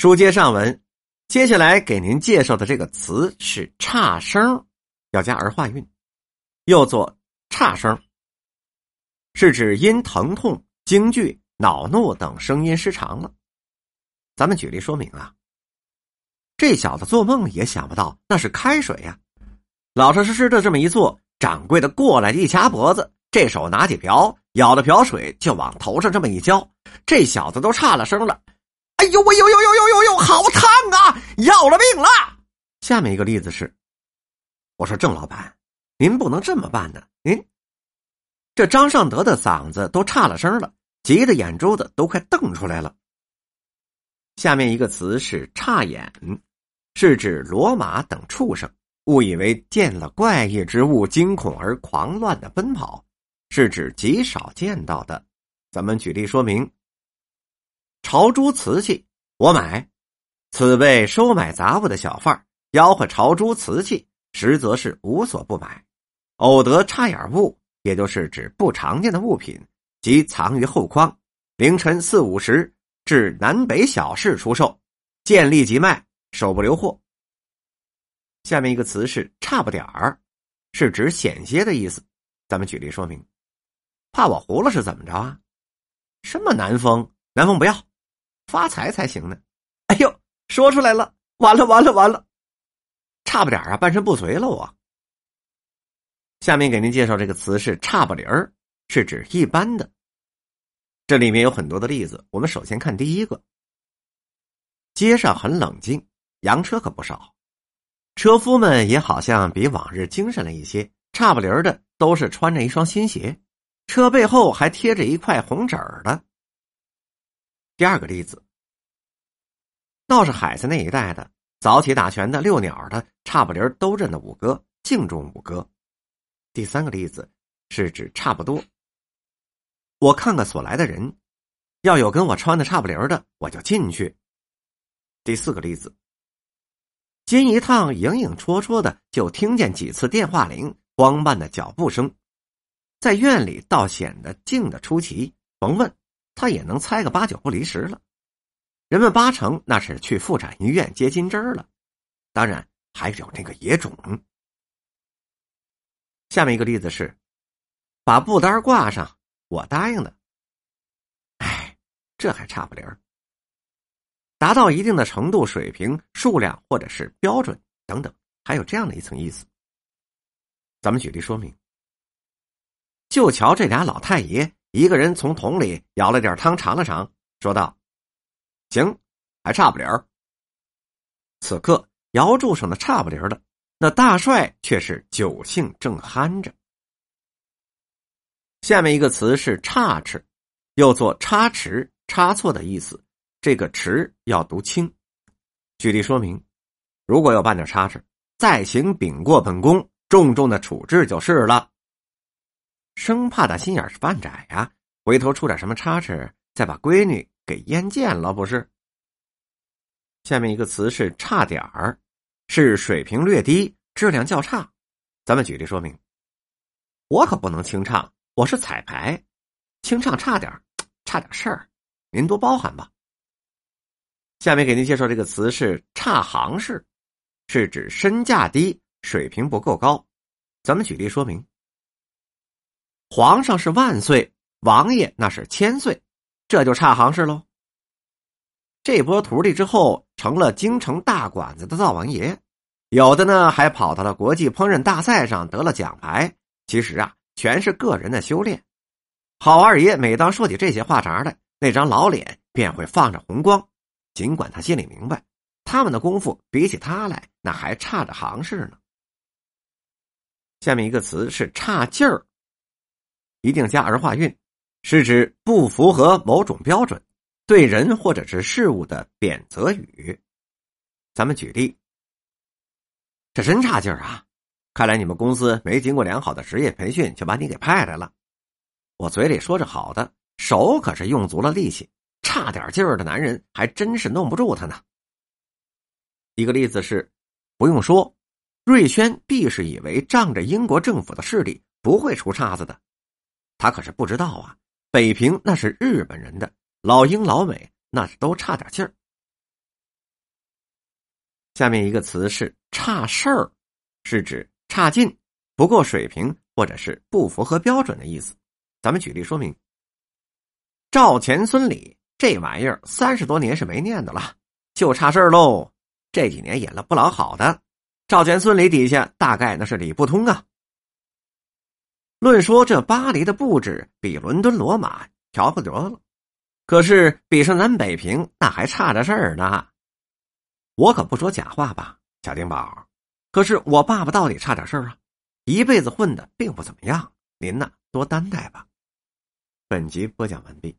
书接上文，接下来给您介绍的这个词是差声，要加儿化韵，又作差声，是指因疼痛、惊惧、恼怒等声音失常了。咱们举例说明啊，这小子做梦也想不到那是开水呀，老老实实的这么一坐，掌柜的过来一掐脖子，这手拿起瓢，舀了瓢水就往头上这么一浇，这小子都差了声了。哎呦喂呦呦呦呦呦呦，好烫啊！要了命了！下面一个例子是，我说郑老板，您不能这么办呢。您这张尚德的嗓子都差了声了，急得眼珠子都快瞪出来了。下面一个词是“差眼”，是指罗马等畜生误以为见了怪异之物，惊恐而狂乱的奔跑，是指极少见到的。咱们举例说明。朝珠瓷器，我买。此为收买杂物的小贩吆喝朝珠瓷器，实则是无所不买。偶得差眼物，也就是指不常见的物品，即藏于后框。凌晨四五时至南北小市出售，见利即卖，手不留货。下面一个词是差不点儿，是指险些的意思。咱们举例说明。怕我糊了是怎么着啊？什么南风？南风不要。发财才行呢！哎呦，说出来了，完了完了完了，差不点啊，半身不遂了我。下面给您介绍这个词是“差不离儿”，是指一般的。这里面有很多的例子，我们首先看第一个。街上很冷静，洋车可不少，车夫们也好像比往日精神了一些。差不离儿的都是穿着一双新鞋，车背后还贴着一块红纸儿的。第二个例子，倒是海子那一带的，早起打拳的、遛鸟的，差不离都认得五哥，敬重五哥。第三个例子是指差不多。我看看所来的人，要有跟我穿的差不离的，我就进去。第四个例子，今一趟影影绰绰的，就听见几次电话铃，慌慢的脚步声，在院里倒显得静的出奇。甭问。他也能猜个八九不离十了，人们八成那是去妇产医院接金针了，当然还有那个野种。下面一个例子是，把布单挂上，我答应的。哎，这还差不离儿。达到一定的程度、水平、数量或者是标准等等，还有这样的一层意思。咱们举例说明，就瞧这俩老太爷。一个人从桶里舀了点汤尝了尝，说道：“行，还差不离儿。”此刻姚柱上的差不离儿的，那大帅却是酒兴正酣着。下面一个词是“差池”，又做“差池”，差错的意思。这个“池”要读清。举例说明：如果有半点差池，再行禀过本宫，重重的处置就是了。生怕他心眼是半窄呀，回头出点什么差池，再把闺女给淹贱了，不是？下面一个词是“差点儿”，是水平略低、质量较差。咱们举例说明。我可不能清唱，我是彩排，清唱差点差点事儿，您多包涵吧。下面给您介绍这个词是“差行式”，是指身价低、水平不够高。咱们举例说明。皇上是万岁，王爷那是千岁，这就差行市喽。这波徒弟之后成了京城大馆子的灶王爷，有的呢还跑到了国际烹饪大赛上得了奖牌。其实啊，全是个人的修炼。好二爷每当说起这些话茬来，那张老脸便会放着红光。尽管他心里明白，他们的功夫比起他来，那还差着行市呢。下面一个词是差劲儿。一定加儿化韵，是指不符合某种标准，对人或者是事物的贬责语。咱们举例，这真差劲儿啊！看来你们公司没经过良好的职业培训就把你给派来了。我嘴里说着好的，手可是用足了力气，差点劲儿的男人还真是弄不住他呢。一个例子是，不用说，瑞轩必是以为仗着英国政府的势力不会出岔子的。他可是不知道啊，北平那是日本人的，老英老美那是都差点劲儿。下面一个词是“差事儿”，是指差劲、不够水平或者是不符合标准的意思。咱们举例说明：赵钱孙李这玩意儿三十多年是没念的了，就差事儿喽。这几年演了不老好的，赵钱孙李底下大概那是理不通啊。论说这巴黎的布置比伦敦、罗马调不得了，可是比上南北平那还差着事儿呢。我可不说假话吧，小丁宝。可是我爸爸到底差点事儿啊，一辈子混的并不怎么样。您呢，多担待吧。本集播讲完毕。